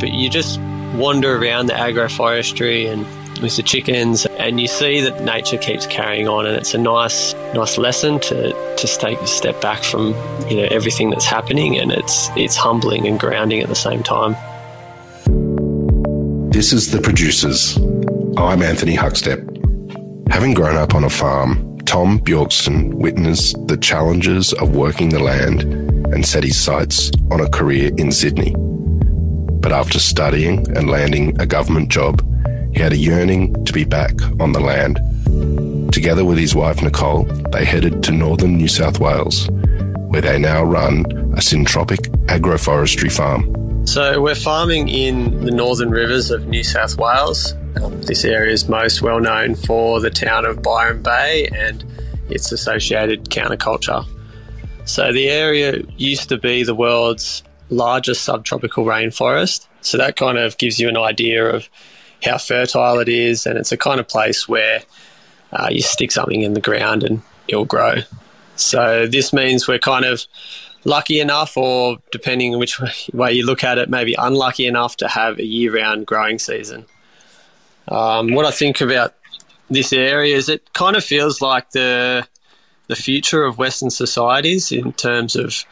but you just wander around the agroforestry and with the chickens and you see that nature keeps carrying on and it's a nice nice lesson to to take a step back from you know everything that's happening and it's it's humbling and grounding at the same time. This is the producers. I'm anthony huckstep. Having grown up on a farm tom bjorksten witnessed the challenges of working the land and set his sights on a career in sydney but after studying and landing a government job, he had a yearning to be back on the land. Together with his wife Nicole, they headed to northern New South Wales, where they now run a syntropic agroforestry farm. So, we're farming in the northern rivers of New South Wales. Um, this area is most well known for the town of Byron Bay and its associated counterculture. So, the area used to be the world's largest subtropical rainforest. So that kind of gives you an idea of how fertile it is, and it's a kind of place where uh, you stick something in the ground and it'll grow. So this means we're kind of lucky enough, or depending on which way you look at it, maybe unlucky enough to have a year-round growing season. Um, what I think about this area is it kind of feels like the the future of Western societies in terms of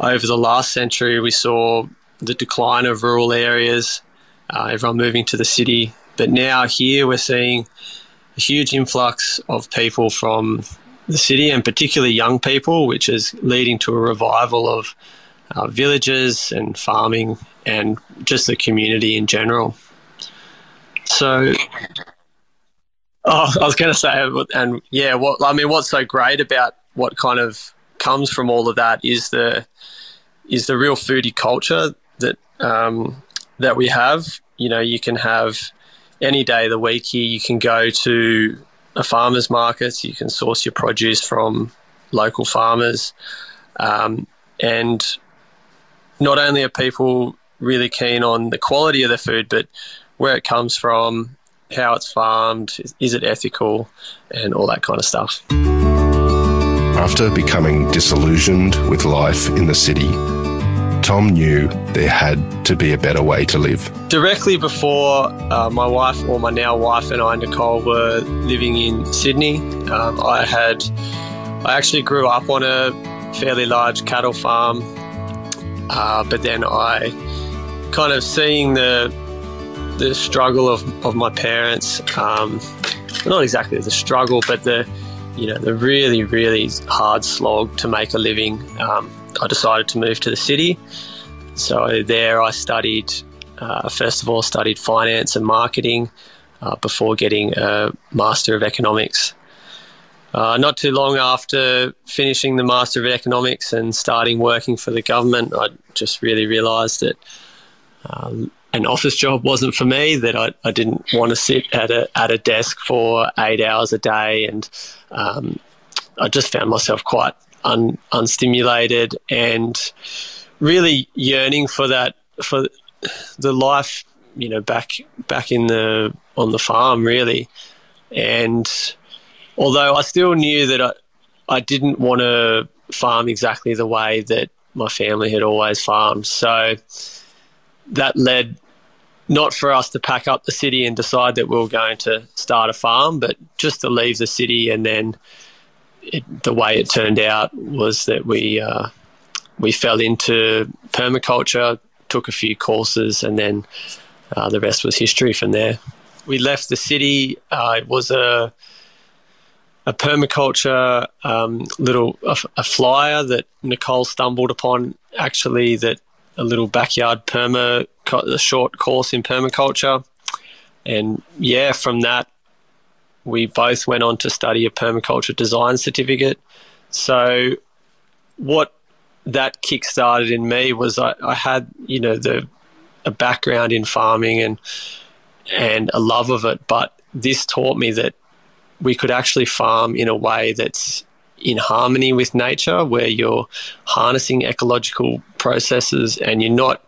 over the last century, we saw the decline of rural areas, uh, everyone moving to the city. But now here we're seeing a huge influx of people from the city and particularly young people, which is leading to a revival of uh, villages and farming and just the community in general. So, oh, I was going to say, and yeah, what I mean, what's so great about what kind of comes from all of that is the is the real foodie culture that um, that we have. You know, you can have any day of the week here. You can go to a farmer's market. You can source your produce from local farmers, um, and not only are people really keen on the quality of the food, but where it comes from, how it's farmed, is it ethical, and all that kind of stuff. After becoming disillusioned with life in the city, Tom knew there had to be a better way to live. Directly before uh, my wife, or my now wife, and I, Nicole, were living in Sydney, um, I had, I actually grew up on a fairly large cattle farm, uh, but then I kind of seeing the the struggle of, of my parents, um, not exactly the struggle, but the you know the really really hard slog to make a living. Um, I decided to move to the city. So there I studied, uh, first of all, studied finance and marketing uh, before getting a Master of Economics. Uh, not too long after finishing the Master of Economics and starting working for the government, I just really realised that um, an office job wasn't for me. That I, I, didn't want to sit at a at a desk for eight hours a day, and um, I just found myself quite un, unstimulated and really yearning for that for the life you know back back in the on the farm really and although I still knew that I, I didn't want to farm exactly the way that my family had always farmed so that led not for us to pack up the city and decide that we were going to start a farm but just to leave the city and then it, the way it turned out was that we uh, we fell into permaculture, took a few courses, and then uh, the rest was history from there. We left the city. Uh, it was a a permaculture um, little a, a, flyer that Nicole stumbled upon. Actually, that a little backyard perma a short course in permaculture, and yeah, from that we both went on to study a permaculture design certificate. So, what that kick-started in me was I, I had, you know, the a background in farming and and a love of it, but this taught me that we could actually farm in a way that's in harmony with nature, where you're harnessing ecological processes and you're not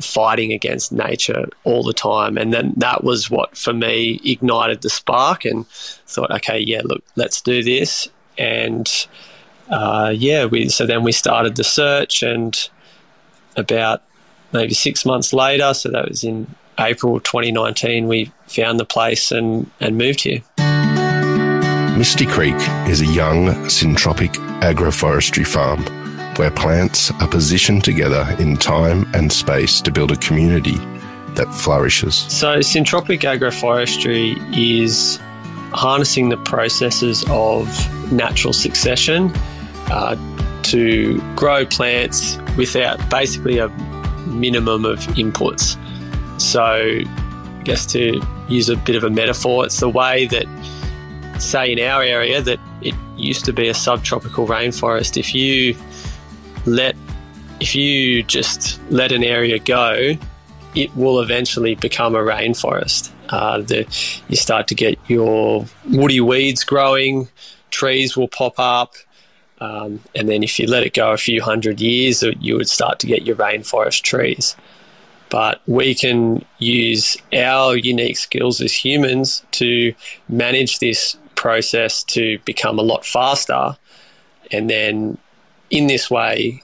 fighting against nature all the time. And then that was what, for me, ignited the spark and thought, okay, yeah, look, let's do this. And uh, yeah, we, so then we started the search and about maybe six months later, so that was in April 2019, we found the place and, and moved here. Misty Creek is a young syntropic agroforestry farm where plants are positioned together in time and space to build a community that flourishes. So, syntropic agroforestry is harnessing the processes of natural succession uh, to grow plants without basically a minimum of inputs. So, I guess to use a bit of a metaphor, it's the way that, say, in our area, that it used to be a subtropical rainforest. If you let, if you just let an area go, it will eventually become a rainforest. Uh, the, you start to get your woody weeds growing, trees will pop up, um, and then if you let it go a few hundred years, you would start to get your rainforest trees but we can use our unique skills as humans to manage this process to become a lot faster. And then in this way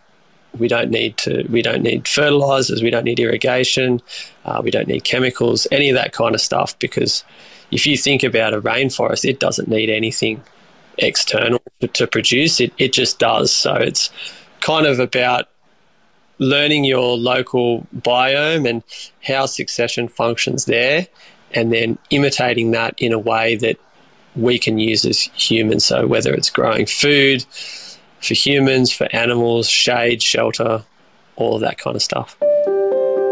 we don't need to we don't need fertilizers we don't need irrigation uh, we don't need chemicals any of that kind of stuff because if you think about a rainforest it doesn't need anything external to produce. It it just does. So it's kind of about learning your local biome and how succession functions there, and then imitating that in a way that we can use as humans. So, whether it's growing food for humans, for animals, shade, shelter, all of that kind of stuff.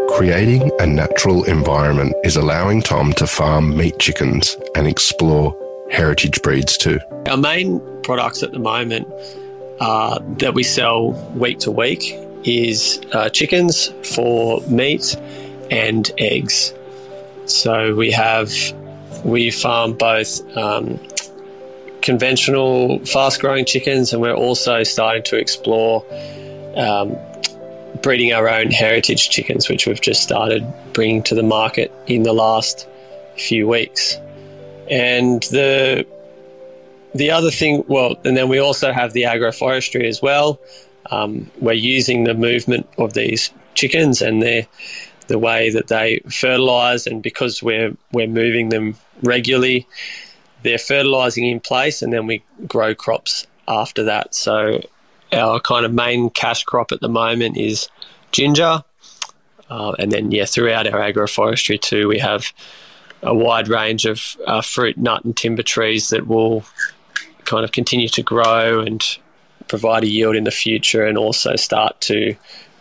Creating a natural environment is allowing Tom to farm meat chickens and explore heritage breeds too. Our main products at the moment uh, that we sell week to week is uh, chickens for meat and eggs. So we have we farm both um, conventional fast growing chickens, and we're also starting to explore um, breeding our own heritage chickens, which we've just started bringing to the market in the last few weeks. And the the other thing, well, and then we also have the agroforestry as well, um, we're using the movement of these chickens and their the way that they fertilize and because we're we're moving them regularly they're fertilizing in place and then we grow crops after that. So our kind of main cash crop at the moment is ginger uh, and then yeah throughout our agroforestry too we have a wide range of uh, fruit nut and timber trees that will kind of continue to grow and provide a yield in the future and also start to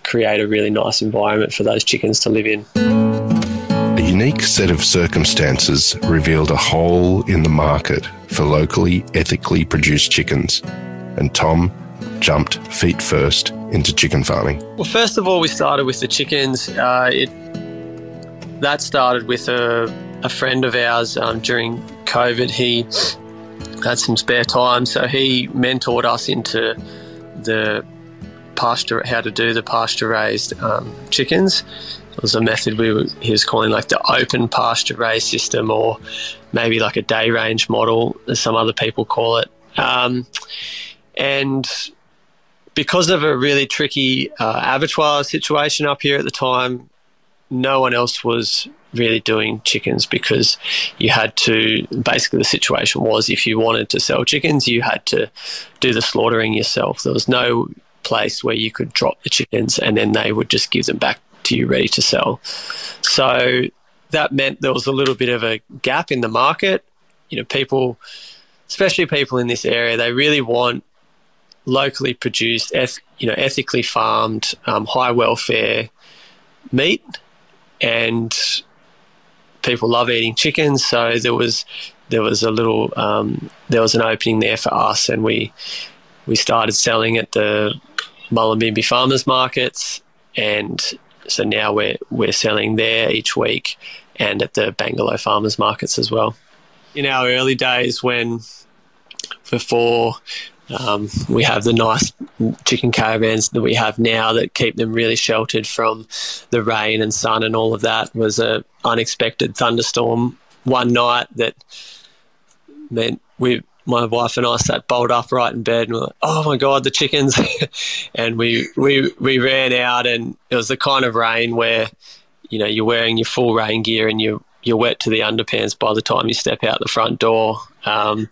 create a really nice environment for those chickens to live in. A unique set of circumstances revealed a hole in the market for locally, ethically produced chickens, and Tom jumped feet first into chicken farming. Well, first of all, we started with the chickens. Uh, it that started with a, a friend of ours um, during COVID. He had some spare time, so he mentored us into the pasture, how to do the pasture raised um, chickens. It was a method we were, he was calling like the open pasture raised system, or maybe like a day range model, as some other people call it. Um, and because of a really tricky uh, abattoir situation up here at the time, no one else was really doing chickens because you had to basically the situation was if you wanted to sell chickens you had to do the slaughtering yourself there was no place where you could drop the chickens and then they would just give them back to you ready to sell. So that meant there was a little bit of a gap in the market. You know people especially people in this area they really want locally produced eth- you know ethically farmed um, high welfare meat. And people love eating chickens, so there was there was a little um, there was an opening there for us, and we we started selling at the Mullumbimby farmers markets, and so now we're we're selling there each week, and at the Bangalow farmers markets as well. In our early days, when before um, we have the nice chicken caravans that we have now that keep them really sheltered from the rain and sun and all of that. Was a unexpected thunderstorm one night that meant we my wife and I sat bolt upright in bed and we are like, oh my god, the chickens! and we we we ran out, and it was the kind of rain where you know you're wearing your full rain gear and you you're wet to the underpants by the time you step out the front door. Um,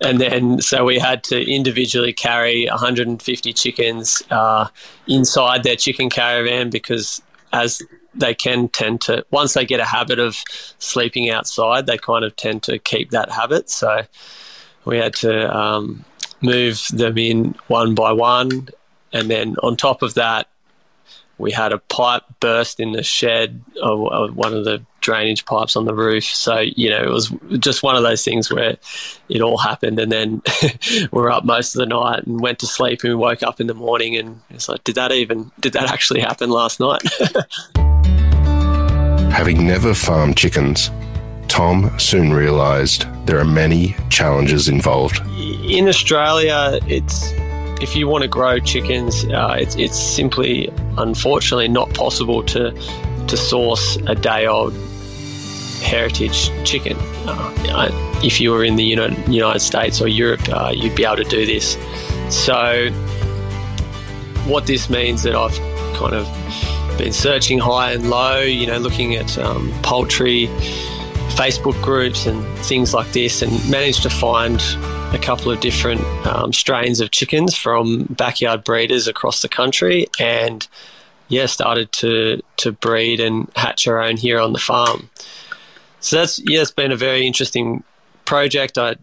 and then, so we had to individually carry 150 chickens uh, inside their chicken caravan because as they can tend to, once they get a habit of sleeping outside, they kind of tend to keep that habit. So we had to um, move them in one by one. And then on top of that, we had a pipe burst in the shed of, of, one of the drainage pipes on the roof. So, you know, it was just one of those things where it all happened. And then we were up most of the night and went to sleep and we woke up in the morning and it's like, did that even, did that actually happen last night? Having never farmed chickens, Tom soon realised there are many challenges involved. In Australia, it's if you want to grow chickens, uh, it's, it's simply, unfortunately, not possible to to source a day old heritage chicken. Uh, if you were in the United States or Europe, uh, you'd be able to do this. So, what this means that I've kind of been searching high and low, you know, looking at um, poultry Facebook groups and things like this, and managed to find a couple of different um, strains of chickens from backyard breeders across the country, and yeah, started to to breed and hatch our own here on the farm. So that's yeah, it's been a very interesting project. I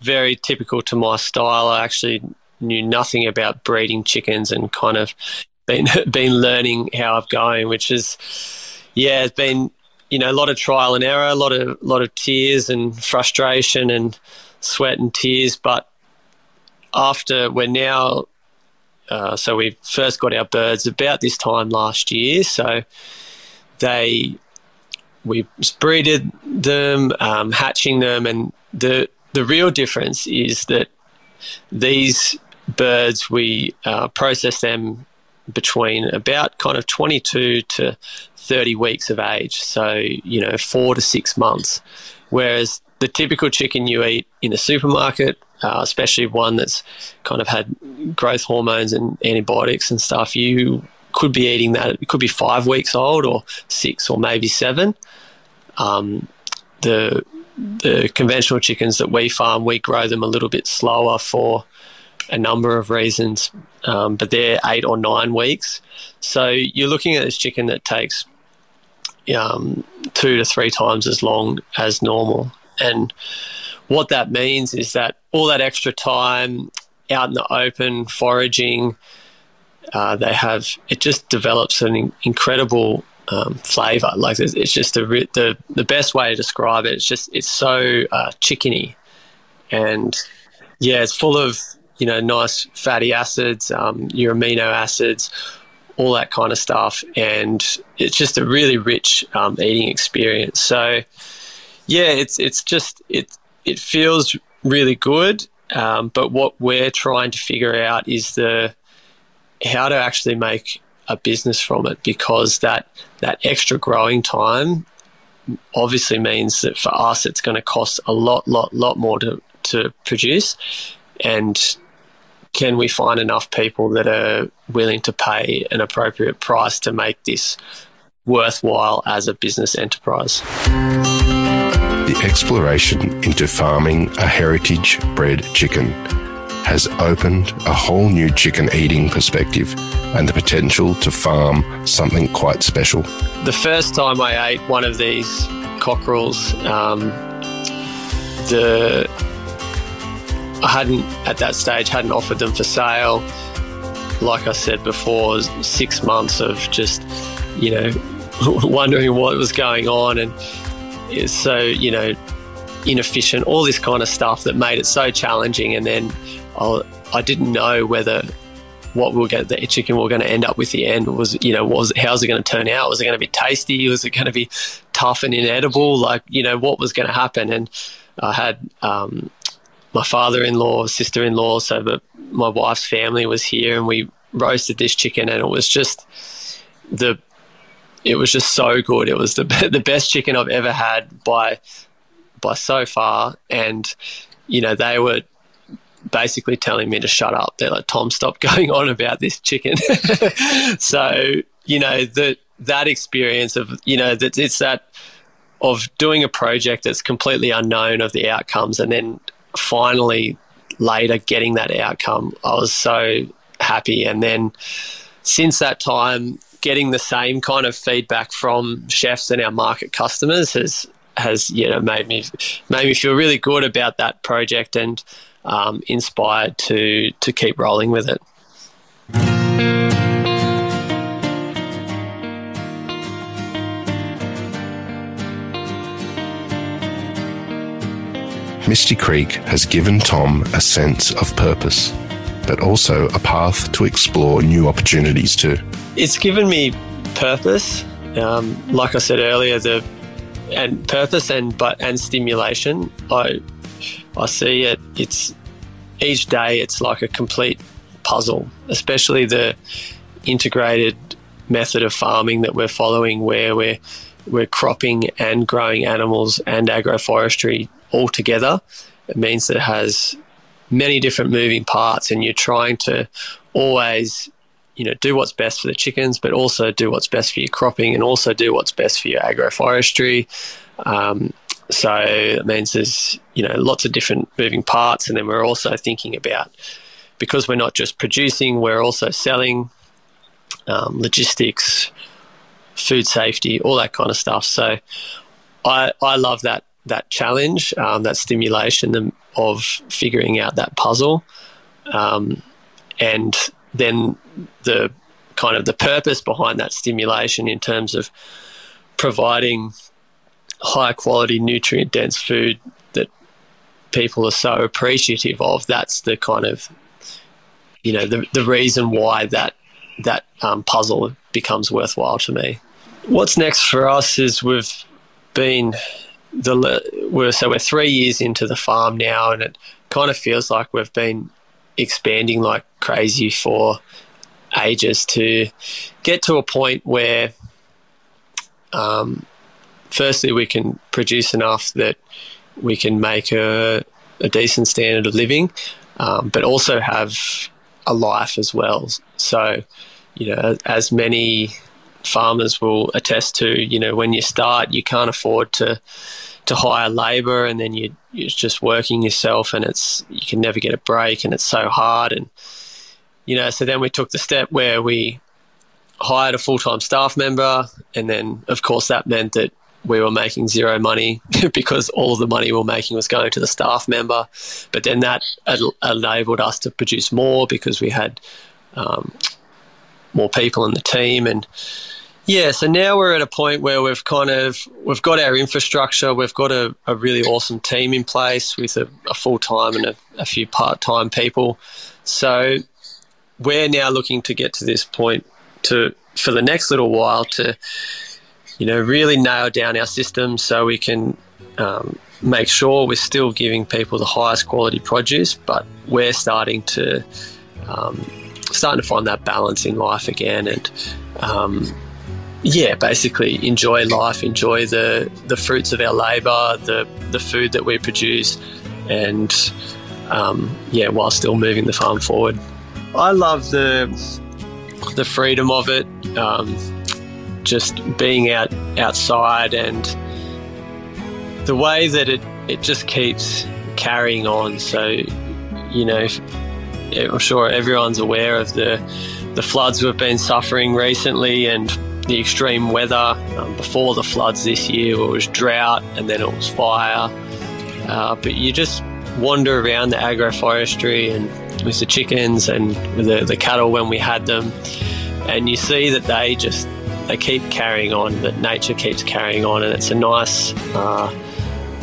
very typical to my style. I actually knew nothing about breeding chickens and kind of been been learning how I'm going, which is yeah, it's been you know a lot of trial and error, a lot of lot of tears and frustration and sweat and tears. But after we're now, uh, so we first got our birds about this time last year. So they, we breeded them, um, hatching them, and the the real difference is that these birds we uh, process them between about kind of 22 to 30 weeks of age so you know four to six months whereas the typical chicken you eat in a supermarket, uh, especially one that's kind of had growth hormones and antibiotics and stuff, you could be eating that. It could be five weeks old or six or maybe seven. Um, the the conventional chickens that we farm, we grow them a little bit slower for a number of reasons, um, but they're eight or nine weeks. So you're looking at this chicken that takes um, two to three times as long as normal. And what that means is that all that extra time out in the open, foraging, uh, they have it just develops an incredible um, flavor. Like it's just the, the the best way to describe it. It's just it's so uh, chickeny, and yeah, it's full of you know nice fatty acids, um, your amino acids, all that kind of stuff, and it's just a really rich um, eating experience. So yeah, it's it's just it it feels really good. Um, but what we're trying to figure out is the how to actually make a business from it because that that extra growing time obviously means that for us it's going to cost a lot lot lot more to to produce and can we find enough people that are willing to pay an appropriate price to make this worthwhile as a business enterprise the exploration into farming a heritage bred chicken has opened a whole new chicken eating perspective and the potential to farm something quite special. The first time I ate one of these cockerels, um, the I hadn't at that stage hadn't offered them for sale. Like I said before, six months of just you know wondering what was going on and is so, you know, inefficient, all this kind of stuff that made it so challenging. And then I did not know whether what we are going the chicken we are going to end up with the end was, you know, was how's it going to turn out? Was it going to be tasty? Was it going to be tough and inedible? Like, you know, what was going to happen? And I had um, my father-in-law, sister-in-law, so but my wife's family was here, and we roasted this chicken, and it was just the it was just so good. It was the the best chicken I've ever had by by so far, and you know, they were basically telling me to shut up. They're like, Tom, stop going on about this chicken. so, you know, that that experience of, you know, that it's that of doing a project that's completely unknown of the outcomes and then finally later getting that outcome. I was so happy. And then since that time, getting the same kind of feedback from chefs and our market customers has has you know made me made me feel really good about that project and um, inspired to to keep rolling with it. Misty Creek has given Tom a sense of purpose, but also a path to explore new opportunities too. It's given me purpose. Um, like I said earlier, the and purpose and but and stimulation. I I see it. It's each day. It's like a complete puzzle, especially the integrated method of farming that we're following, where we're we're cropping and growing animals and agroforestry all together. It means that it has many different moving parts, and you're trying to always, you know, do what's best for the chickens, but also do what's best for your cropping, and also do what's best for your agroforestry. Um, so it means there's you know lots of different moving parts, and then we're also thinking about because we're not just producing, we're also selling, um, logistics, food safety, all that kind of stuff. So I I love that that challenge, um, that stimulation of figuring out that puzzle, um, and then the kind of the purpose behind that stimulation in terms of providing high quality, nutrient dense food that people are so appreciative of. That's the kind of you know the the reason why that that um, puzzle becomes worthwhile to me. What's next for us is we've been the we're so we're three years into the farm now, and it kind of feels like we've been expanding like crazy for ages to get to a point where, um, firstly, we can produce enough that we can make a, a decent standard of living, um, but also have a life as well. So, you know, as many farmers will attest to, you know, when you start, you can't afford to to hire labour, and then you you're just working yourself, and it's you can never get a break, and it's so hard, and you know. So then we took the step where we hired a full time staff member, and then of course that meant that we were making zero money because all the money we were making was going to the staff member. But then that enabled us to produce more because we had um, more people in the team and yeah, so now we're at a point where we've kind of we've got our infrastructure, we've got a, a really awesome team in place with a, a full time and a, a few part time people. So we're now looking to get to this point to for the next little while to you know really nail down our system so we can um, make sure we're still giving people the highest quality produce, but we're starting to um, starting to find that balance in life again and. Um, yeah, basically enjoy life, enjoy the the fruits of our labour, the the food that we produce, and um, yeah, while still moving the farm forward. I love the the freedom of it, um, just being out outside and the way that it it just keeps carrying on. So, you know, I'm sure everyone's aware of the the floods we've been suffering recently and the extreme weather. Um, before the floods this year, it was drought and then it was fire. Uh, but you just wander around the agroforestry and with the chickens and with the, the cattle when we had them, and you see that they just they keep carrying on. That nature keeps carrying on, and it's a nice. Uh,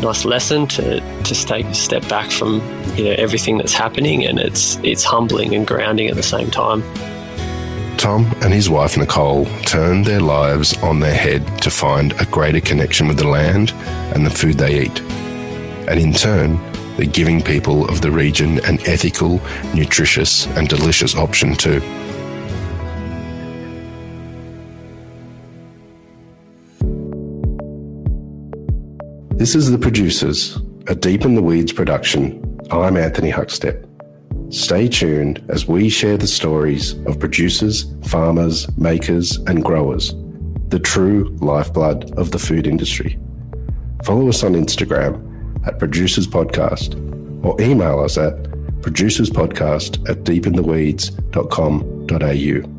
nice lesson to, to take a step back from you know everything that's happening and it's it's humbling and grounding at the same time. Tom and his wife Nicole turned their lives on their head to find a greater connection with the land and the food they eat. And in turn, they're giving people of the region an ethical, nutritious, and delicious option too. This is The Producers, a Deep in the Weeds production I'm Anthony Huckstep. Stay tuned as we share the stories of producers, farmers, makers, and growers, the true lifeblood of the food industry. Follow us on Instagram at Producers Podcast or email us at producerspodcast at deepintheweeds.com.au.